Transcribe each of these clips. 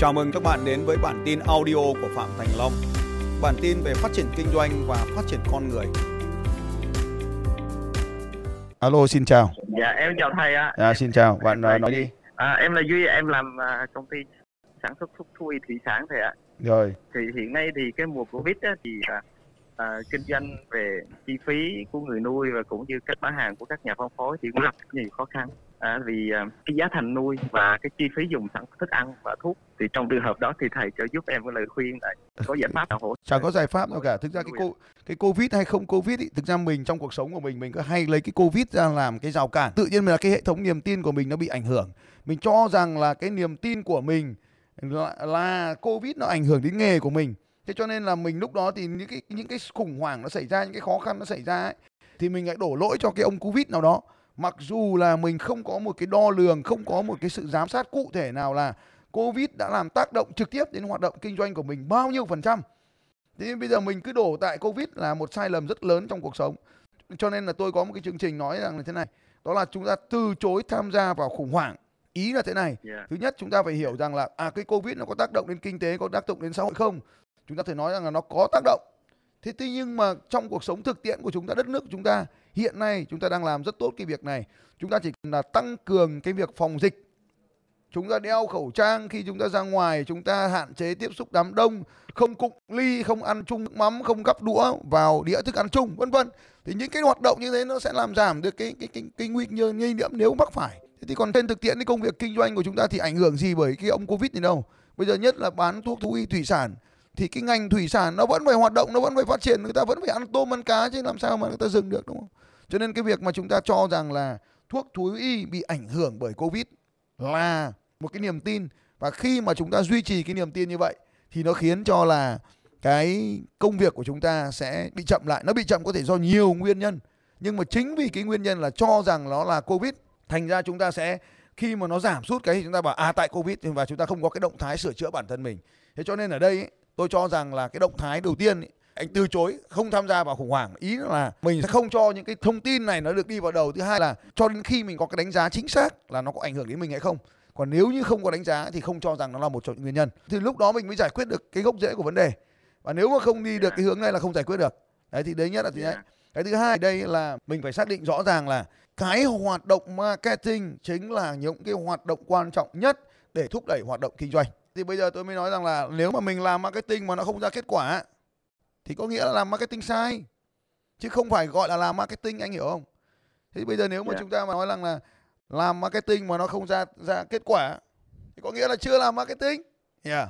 Chào mừng các bạn đến với bản tin audio của Phạm Thành Long. Bản tin về phát triển kinh doanh và phát triển con người. Alo, xin chào. Dạ em chào thầy ạ. Dạ, xin chào. Bạn uh, nói đi. À, em là Duy, em làm uh, công ty sản xuất thuốc thú y thủy sản thầy ạ. Rồi. Thì hiện nay thì cái mùa Covid á, thì uh, uh, kinh doanh về chi phí của người nuôi và cũng như cách bán hàng của các nhà phân phối thì cũng gặp nhiều khó khăn à, vì uh, cái giá thành nuôi và cái chi phí dùng sẵn thức ăn và thuốc thì trong trường hợp đó thì thầy cho giúp em cái lời khuyên là có giải pháp nào hỗ trợ Chẳng có giải pháp nào cả. Thực ra cái cô cái Covid hay không Covid ý, thực ra mình trong cuộc sống của mình mình cứ hay lấy cái Covid ra làm cái rào cản. Tự nhiên là cái hệ thống niềm tin của mình nó bị ảnh hưởng. Mình cho rằng là cái niềm tin của mình là, là Covid nó ảnh hưởng đến nghề của mình. Thế cho nên là mình lúc đó thì những cái những cái khủng hoảng nó xảy ra, những cái khó khăn nó xảy ra ấy, thì mình lại đổ lỗi cho cái ông Covid nào đó. Mặc dù là mình không có một cái đo lường, không có một cái sự giám sát cụ thể nào là Covid đã làm tác động trực tiếp đến hoạt động kinh doanh của mình bao nhiêu phần trăm. Thế nên bây giờ mình cứ đổ tại Covid là một sai lầm rất lớn trong cuộc sống. Cho nên là tôi có một cái chương trình nói rằng là thế này, đó là chúng ta từ chối tham gia vào khủng hoảng. Ý là thế này, thứ nhất chúng ta phải hiểu rằng là à cái Covid nó có tác động đến kinh tế, có tác động đến xã hội không? Chúng ta phải nói rằng là nó có tác động. Thế tuy nhưng mà trong cuộc sống thực tiễn của chúng ta, đất nước của chúng ta hiện nay chúng ta đang làm rất tốt cái việc này. Chúng ta chỉ cần là tăng cường cái việc phòng dịch. Chúng ta đeo khẩu trang khi chúng ta ra ngoài, chúng ta hạn chế tiếp xúc đám đông, không cụng ly, không ăn chung nước mắm, không gắp đũa vào đĩa thức ăn chung, vân vân. Thì những cái hoạt động như thế nó sẽ làm giảm được cái cái cái, cái nguy cơ nghi nhiễm nếu mắc phải. Thế thì còn trên thực tiễn cái công việc kinh doanh của chúng ta thì ảnh hưởng gì bởi cái ông Covid này đâu. Bây giờ nhất là bán thuốc thú y thủy sản thì cái ngành thủy sản nó vẫn phải hoạt động, nó vẫn phải phát triển, người ta vẫn phải ăn tôm ăn cá chứ làm sao mà người ta dừng được đúng không? Cho nên cái việc mà chúng ta cho rằng là thuốc thú y bị ảnh hưởng bởi Covid là một cái niềm tin và khi mà chúng ta duy trì cái niềm tin như vậy thì nó khiến cho là cái công việc của chúng ta sẽ bị chậm lại. Nó bị chậm có thể do nhiều nguyên nhân. Nhưng mà chính vì cái nguyên nhân là cho rằng nó là Covid thành ra chúng ta sẽ khi mà nó giảm sút cái thì chúng ta bảo à tại Covid và chúng ta không có cái động thái sửa chữa bản thân mình. Thế cho nên ở đây ấy, tôi cho rằng là cái động thái đầu tiên ấy, anh từ chối không tham gia vào khủng hoảng. Ý là mình sẽ không cho những cái thông tin này nó được đi vào đầu. Thứ hai là cho đến khi mình có cái đánh giá chính xác là nó có ảnh hưởng đến mình hay không. Còn nếu như không có đánh giá thì không cho rằng nó là một trong những nguyên nhân. Thì lúc đó mình mới giải quyết được cái gốc rễ của vấn đề. Và nếu mà không đi được cái hướng này là không giải quyết được. Đấy thì đấy nhất là thứ nhất. Dạ. cái thứ hai đây là mình phải xác định rõ ràng là cái hoạt động marketing chính là những cái hoạt động quan trọng nhất để thúc đẩy hoạt động kinh doanh. Thì bây giờ tôi mới nói rằng là nếu mà mình làm marketing mà nó không ra kết quả thì có nghĩa là làm marketing sai. Chứ không phải gọi là làm marketing anh hiểu không? Thế bây giờ nếu mà Dạ. chúng ta mà nói rằng là làm marketing mà nó không ra ra kết quả thì có nghĩa là chưa làm marketing. Yeah.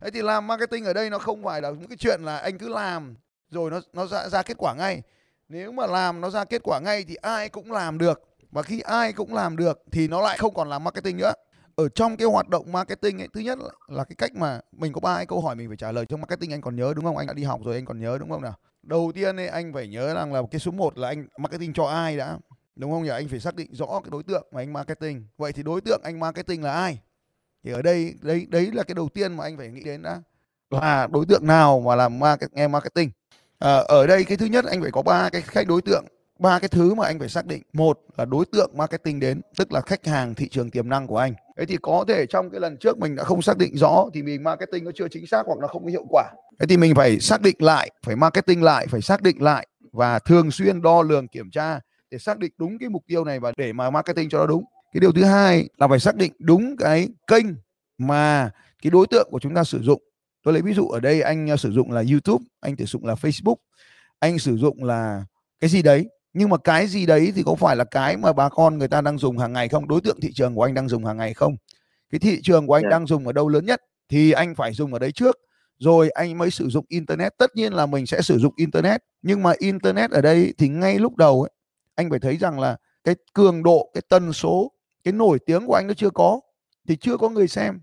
thế thì làm marketing ở đây nó không phải là những cái chuyện là anh cứ làm rồi nó nó ra ra kết quả ngay. Nếu mà làm nó ra kết quả ngay thì ai cũng làm được. Và khi ai cũng làm được thì nó lại không còn là marketing nữa ở trong cái hoạt động marketing ấy thứ nhất là, là cái cách mà mình có ba cái câu hỏi mình phải trả lời trong marketing anh còn nhớ đúng không? Anh đã đi học rồi anh còn nhớ đúng không nào? Đầu tiên ấy, anh phải nhớ rằng là cái số 1 là anh marketing cho ai đã đúng không nhỉ? Anh phải xác định rõ cái đối tượng mà anh marketing. Vậy thì đối tượng anh marketing là ai? Thì ở đây đấy đấy là cái đầu tiên mà anh phải nghĩ đến đã. Là đối tượng nào mà làm market, nghe marketing? À, ở đây cái thứ nhất anh phải có ba cái khách đối tượng ba cái thứ mà anh phải xác định. Một là đối tượng marketing đến tức là khách hàng thị trường tiềm năng của anh thế thì có thể trong cái lần trước mình đã không xác định rõ thì mình marketing nó chưa chính xác hoặc nó không có hiệu quả. Thế thì mình phải xác định lại, phải marketing lại, phải xác định lại và thường xuyên đo lường kiểm tra để xác định đúng cái mục tiêu này và để mà marketing cho nó đúng. Cái điều thứ hai là phải xác định đúng cái kênh mà cái đối tượng của chúng ta sử dụng. Tôi lấy ví dụ ở đây anh sử dụng là YouTube, anh sử dụng là Facebook, anh sử dụng là cái gì đấy? Nhưng mà cái gì đấy thì có phải là cái mà bà con người ta đang dùng hàng ngày không? Đối tượng thị trường của anh đang dùng hàng ngày không? Cái thị trường của anh Dạ. đang dùng ở đâu lớn nhất thì anh phải dùng ở đấy trước. Rồi anh mới sử dụng internet. Tất nhiên là mình sẽ sử dụng internet. Nhưng mà internet ở đây thì ngay lúc đầu ấy, anh phải thấy rằng là cái cường độ cái tần số cái nổi tiếng của anh nó chưa có thì chưa có người xem.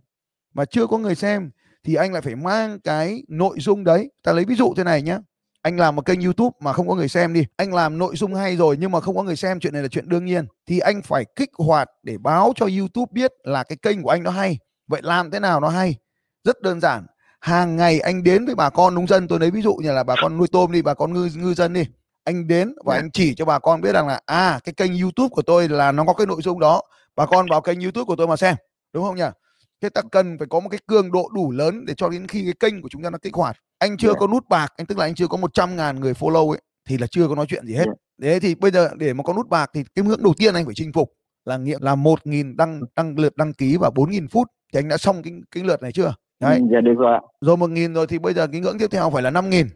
Mà chưa có người xem thì anh lại phải mang cái nội dung đấy. Ta lấy ví dụ thế này nhé anh làm một kênh YouTube mà không có người xem đi. Anh làm nội dung hay rồi nhưng mà không có người xem chuyện này là chuyện đương nhiên. Thì anh phải kích hoạt để báo cho YouTube biết là cái kênh của anh nó hay. Vậy làm thế nào nó hay? Rất đơn giản. Hàng ngày anh đến với bà con nông dân. Tôi lấy ví dụ như là bà con nuôi tôm đi bà con ngư ngư dân đi. Anh đến và Dạ. anh chỉ cho bà con biết rằng là à cái kênh YouTube của tôi là nó có cái nội dung đó. Bà con vào kênh YouTube của tôi mà xem. Đúng không nhỉ? Thế ta cần phải có một cái cường độ đủ lớn để cho đến khi cái kênh của chúng ta nó kích hoạt anh chưa Dạ. có nút bạc anh tức là anh chưa có 100 ngàn người follow ấy thì là chưa có nói chuyện gì hết Dạ. thế thì bây giờ để mà có nút bạc thì cái ngưỡng đầu tiên anh phải chinh phục là nghiệm là một nghìn đăng đăng lượt đăng ký và 4.000 phút thì anh đã xong cái cái lượt này chưa đấy Ừ, dạ được rồi ạ. rồi một nghìn rồi thì bây giờ cái ngưỡng tiếp theo phải là năm nghìn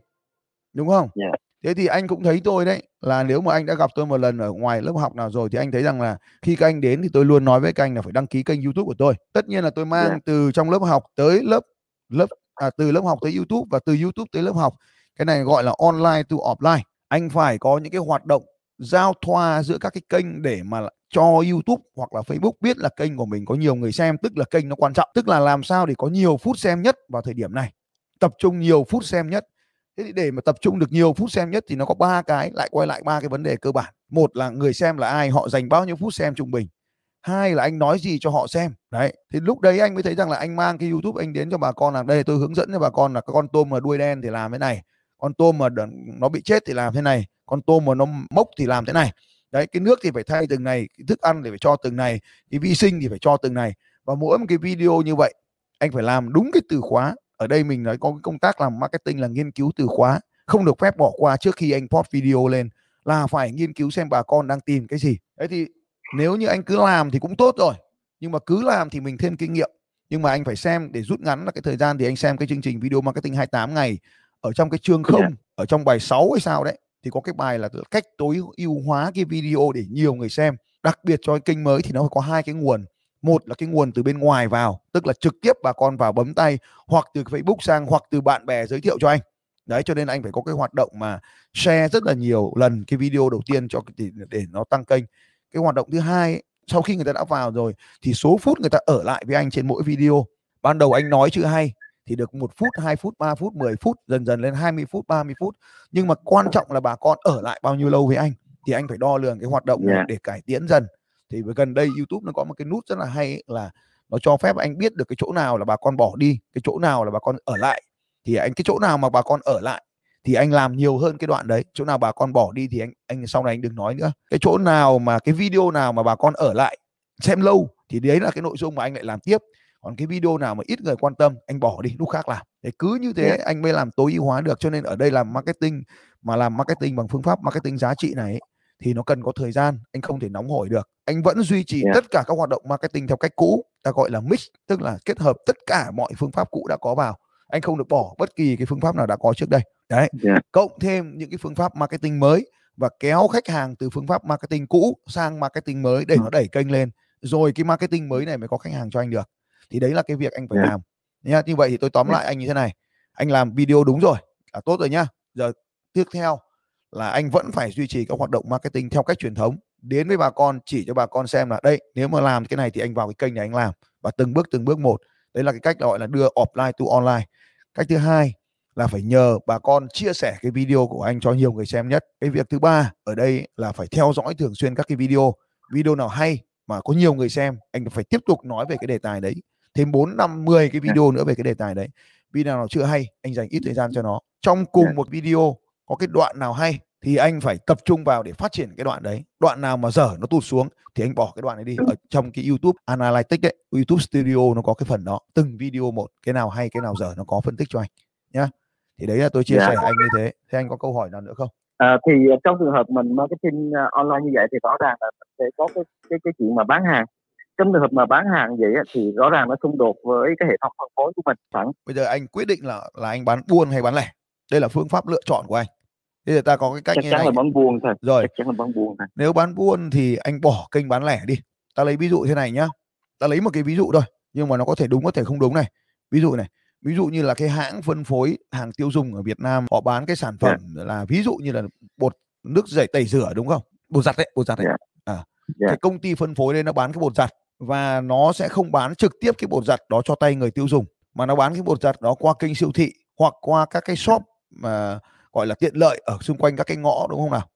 đúng không Dạ. thế thì anh cũng thấy tôi đấy là nếu mà anh đã gặp tôi một lần ở ngoài lớp học nào rồi thì anh thấy rằng là khi các anh đến thì tôi luôn nói với các anh là phải đăng ký kênh youtube của tôi tất nhiên là tôi mang Dạ. từ trong lớp học tới lớp lớp à, từ lớp học tới youtube và từ youtube tới lớp học. Cái này gọi là online to offline. Anh phải có những cái hoạt động giao thoa giữa các cái kênh để mà cho YouTube hoặc là Facebook biết là kênh của mình có nhiều người xem tức là kênh nó quan trọng tức là làm sao để có nhiều phút xem nhất vào thời điểm này. Tập trung nhiều phút xem nhất. Thế thì để mà tập trung được nhiều phút xem nhất thì nó có ba cái lại quay lại ba cái vấn đề cơ bản. Một là người xem là ai họ dành bao nhiêu phút xem trung bình hai là anh nói gì cho họ xem. Đấy, thì lúc đấy anh mới thấy rằng là anh mang cái youtube anh đến cho bà con là, đây, tôi hướng dẫn cho bà con là cái con tôm mà đuôi đen thì làm thế này, con tôm mà nó bị chết thì làm thế này, con tôm mà nó mốc thì làm thế này. Đấy, cái nước thì phải thay từng này, cái thức ăn thì phải cho từng này, cái vi sinh thì phải cho từng này. Và mỗi một cái video như vậy, anh phải làm đúng cái từ khóa. Ở đây mình nói có cái công tác làm marketing là nghiên cứu từ khóa, không được phép bỏ qua trước khi anh post video lên là phải nghiên cứu xem bà con đang tìm cái gì. Đấy, thì nếu như anh cứ làm thì cũng tốt rồi nhưng mà cứ làm thì mình thêm kinh nghiệm. Nhưng mà anh phải xem để rút ngắn là cái thời gian thì anh xem cái chương trình video marketing 28 ngày ở trong cái chương không ở trong bài 6 hay sao đấy thì có cái bài là cách tối ưu hóa cái video để nhiều người xem. Đặc biệt cho cái kênh mới thì nó có hai cái nguồn. Một là cái nguồn từ bên ngoài vào tức là trực tiếp bà con vào bấm tay hoặc từ Facebook sang hoặc từ bạn bè giới thiệu cho anh. Đấy cho nên anh phải có cái hoạt động mà share rất là nhiều lần cái video đầu tiên cho để, để nó tăng kênh cái hoạt động thứ hai ấy, sau khi người ta đã vào rồi thì số phút người ta ở lại với anh trên mỗi video. Ban đầu anh nói chữ hay thì được một phút 2 phút 3 phút 10 phút dần dần lên 20 phút 30 phút. Nhưng mà quan trọng là bà con ở lại bao nhiêu lâu với anh thì anh phải đo lường cái hoạt động này Dạ. để cải tiến dần. Thì gần đây YouTube nó có một cái nút rất là hay ấy là nó cho phép anh biết được cái chỗ nào là bà con bỏ đi cái chỗ nào là bà con ở lại. Thì anh cái chỗ nào mà bà con ở lại thì anh làm nhiều hơn cái đoạn đấy. Chỗ nào bà con bỏ đi thì anh anh sau này anh đừng nói nữa. Cái chỗ nào mà cái video nào mà bà con ở lại xem lâu thì đấy là cái nội dung mà anh lại làm tiếp. Còn cái video nào mà ít người quan tâm anh bỏ đi lúc khác làm. Để cứ như thế anh mới làm tối ưu hóa được. Cho nên ở đây làm marketing mà làm marketing bằng phương pháp marketing giá trị này ấy, thì nó cần có thời gian anh không thể nóng hổi được. Anh vẫn duy trì Dạ. tất cả các hoạt động marketing theo cách cũ ta gọi là mix tức là kết hợp tất cả mọi phương pháp cũ đã có vào anh không được bỏ bất kỳ cái phương pháp nào đã có trước đây. Đấy Dạ. cộng thêm những cái phương pháp marketing mới và kéo khách hàng từ phương pháp marketing cũ sang marketing mới để Ừ. nó đẩy kênh lên. Rồi cái marketing mới này mới có khách hàng cho anh được. Thì đấy là cái việc anh phải Dạ. làm. Nhá như vậy thì tôi tóm Dạ. lại anh như thế này. Anh làm video đúng rồi. Là tốt rồi nhá. Giờ tiếp theo là anh vẫn phải duy trì các hoạt động marketing theo cách truyền thống. Đến với bà con chỉ cho bà con xem là đây nếu mà làm cái này thì anh vào cái kênh này anh làm. Và từng bước từng bước một đấy là cái cách gọi là đưa offline to online. Cách thứ hai là phải nhờ bà con chia sẻ cái video của anh cho nhiều người xem nhất. Cái việc thứ ba ở đây là phải theo dõi thường xuyên các cái video. Video nào hay mà có nhiều người xem anh phải tiếp tục nói về cái đề tài đấy. Thêm 4 năm 10 cái video nữa về cái đề tài đấy. Video nào chưa hay anh dành ít thời gian cho nó. Trong cùng Dạ. một video có cái đoạn nào hay thì anh phải tập trung vào để phát triển cái đoạn đấy. Đoạn nào mà dở nó tụt xuống thì anh bỏ cái đoạn ấy đi. Ở trong cái YouTube Analytics đấy YouTube Studio nó có cái phần đó. Từng video một cái nào hay cái nào dở nó có phân tích cho anh nhá. Thì đấy là tôi chia Dạ. sẻ anh như thế. Thế anh có câu hỏi nào nữa không? À, thì ờ, trong trường hợp mình marketing ờ, online như vậy thì rõ ràng là sẽ có cái cái cái chuyện mà bán hàng. Trong trường hợp mà bán hàng vậy thì rõ ràng nó xung đột với cái hệ thống phân phối của mình sẵn bây giờ anh quyết định là là anh bán buôn hay bán lẻ? Đây là phương pháp lựa chọn của anh bây giờ ta có cái cách chắc như chắn này là bán buôn thôi rồi. chắc chắn là bán buôn thôi. Nếu bán buôn thì anh bỏ kênh bán lẻ đi. Ta lấy ví dụ thế này nhá. Ta lấy một cái ví dụ thôi nhưng mà nó có thể đúng có thể không đúng này. Ví dụ này ví dụ như là cái hãng phân phối hàng tiêu dùng ở Việt Nam họ bán cái sản phẩm là ví dụ như là bột nước dậy tẩy rửa đúng không? Bột giặt đấy bột giặt đấy. Dạ. à Dạ. cái công ty phân phối đấy nó bán cái bột giặt và nó sẽ không bán trực tiếp cái bột giặt đó cho tay người tiêu dùng mà nó bán cái bột giặt đó qua kênh siêu thị hoặc qua các cái shop mà gọi là tiện lợi ở xung quanh các cái ngõ đúng không nào?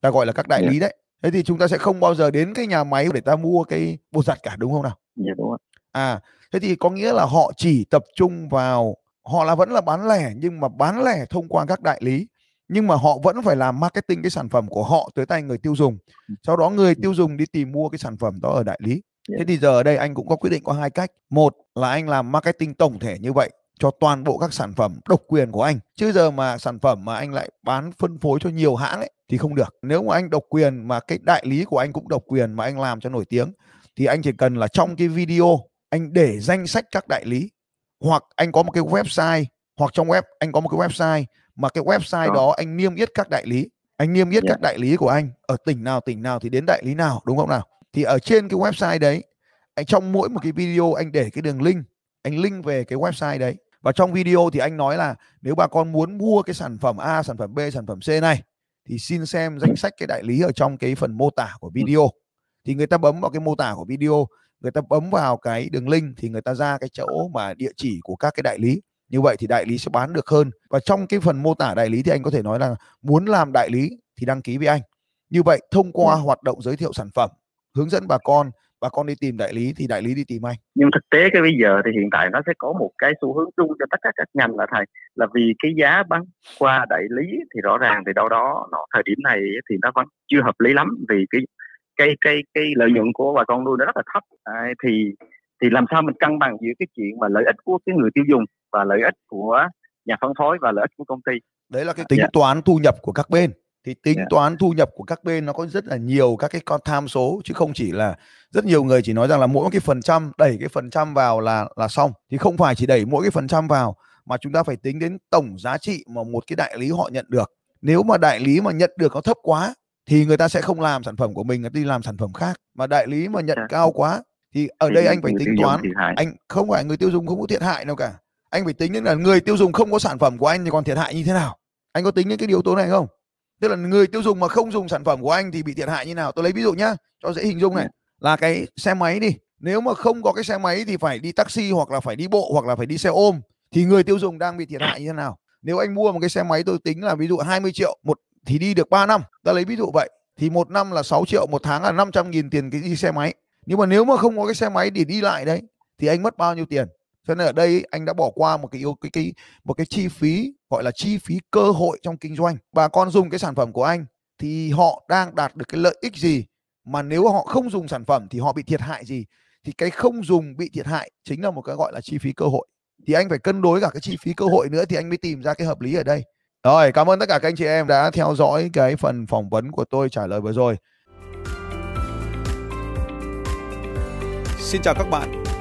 Ta gọi là các đại Dạ. lý đấy. Thế thì chúng ta sẽ không bao giờ đến cái nhà máy để ta mua cái bột giặt cả đúng không nào? Dạ đúng rồi à thế thì có nghĩa là họ chỉ tập trung vào họ là vẫn là bán lẻ nhưng mà bán lẻ thông qua các đại lý nhưng mà họ vẫn phải làm marketing cái sản phẩm của họ tới tay người tiêu dùng. Sau đó người tiêu dùng đi tìm mua cái sản phẩm đó ở đại lý. Thế thì giờ ở đây anh cũng có quyết định có hai cách. Một là anh làm marketing tổng thể như vậy cho toàn bộ các sản phẩm độc quyền của anh. Chứ giờ mà sản phẩm mà anh lại bán phân phối cho nhiều hãng ấy thì không được. Nếu mà anh độc quyền mà cái đại lý của anh cũng độc quyền mà anh làm cho nổi tiếng thì anh chỉ cần là trong cái video anh để danh sách các đại lý. Hoặc anh có một cái website hoặc trong web anh có một cái website mà cái website đó, đó anh niêm yết các đại lý. Anh niêm yết yeah. các đại lý của anh ở tỉnh nào tỉnh nào thì đến đại lý nào đúng không nào? Thì ở trên cái website đấy anh trong mỗi một cái video anh để cái đường link anh link về cái website đấy và trong video thì anh nói là nếu bà con muốn mua cái sản phẩm A sản phẩm B sản phẩm C này thì xin xem danh sách cái đại lý ở trong cái phần mô tả của video. Thì người ta bấm vào cái mô tả của video người ta bấm vào cái đường link thì người ta ra cái chỗ mà địa chỉ của các cái đại lý. Như vậy thì đại lý sẽ bán được hơn. Và trong cái phần mô tả đại lý thì anh có thể nói là muốn làm đại lý thì đăng ký với anh. Như vậy thông qua ừ. hoạt động giới thiệu sản phẩm hướng dẫn bà con bà con đi tìm đại lý thì đại lý đi tìm anh nhưng thực tế cái bây giờ thì hiện tại nó sẽ có một cái xu hướng chung cho tất cả các ngành là thầy là vì cái giá bán qua đại lý thì rõ ràng thì đâu đó nó thời điểm này thì nó vẫn chưa hợp lý lắm vì cái cái cái cái lợi nhuận của bà con nuôi nó rất là thấp à, thì thì làm sao mình cân bằng giữa cái chuyện mà lợi ích của cái người tiêu dùng và lợi ích của nhà phân phối và lợi ích của công ty đấy là cái tính yeah. Dạ. toán thu nhập của các bên thì tính yeah. Dạ. toán thu nhập của các bên nó có rất là nhiều các cái con tham số chứ không chỉ là rất nhiều người chỉ nói rằng là mỗi cái phần trăm đẩy cái phần trăm vào là là xong thì không phải chỉ đẩy mỗi cái phần trăm vào mà chúng ta phải tính đến tổng giá trị mà một cái đại lý họ nhận được nếu mà đại lý mà nhận được nó thấp quá thì người ta sẽ không làm sản phẩm của mình người ta đi làm sản phẩm khác mà đại lý mà nhận yeah. Dạ. cao quá thì ở đây anh phải tính toán anh không phải người tiêu dùng không có thiệt hại đâu cả anh phải tính đến là người tiêu dùng không có sản phẩm của anh thì còn thiệt hại như thế nào anh có tính đến cái yếu tố này không tức là người tiêu dùng mà không dùng sản phẩm của anh thì bị thiệt hại như nào? Tôi lấy ví dụ nhá cho dễ hình dung này. Là cái xe máy đi nếu mà không có cái xe máy thì phải đi taxi hoặc là phải đi bộ hoặc là phải đi xe ôm thì người tiêu dùng đang bị thiệt hại như thế nào? Nếu anh mua một cái xe máy tôi tính là ví dụ 20 triệu một thì đi được 3 năm. Ta lấy ví dụ vậy thì một năm là 6 triệu một tháng là 500 nghìn tiền cái đi xe máy. Nhưng mà nếu mà không có cái xe máy để đi lại đấy thì anh mất bao nhiêu tiền cho nên ở đây anh đã bỏ qua một cái yêu cái, cái một cái chi phí gọi là chi phí cơ hội trong kinh doanh. Bà con dùng cái sản phẩm của anh thì họ đang đạt được cái lợi ích gì? Mà nếu họ không dùng sản phẩm thì họ bị thiệt hại gì? Thì cái không dùng bị thiệt hại chính là một cái gọi là chi phí cơ hội. Thì anh phải cân đối cả cái chi phí cơ hội nữa thì anh mới tìm ra cái hợp lý ở đây. Rồi cảm ơn tất cả các anh chị em đã theo dõi cái phần phỏng vấn của tôi trả lời vừa rồi. Xin chào các bạn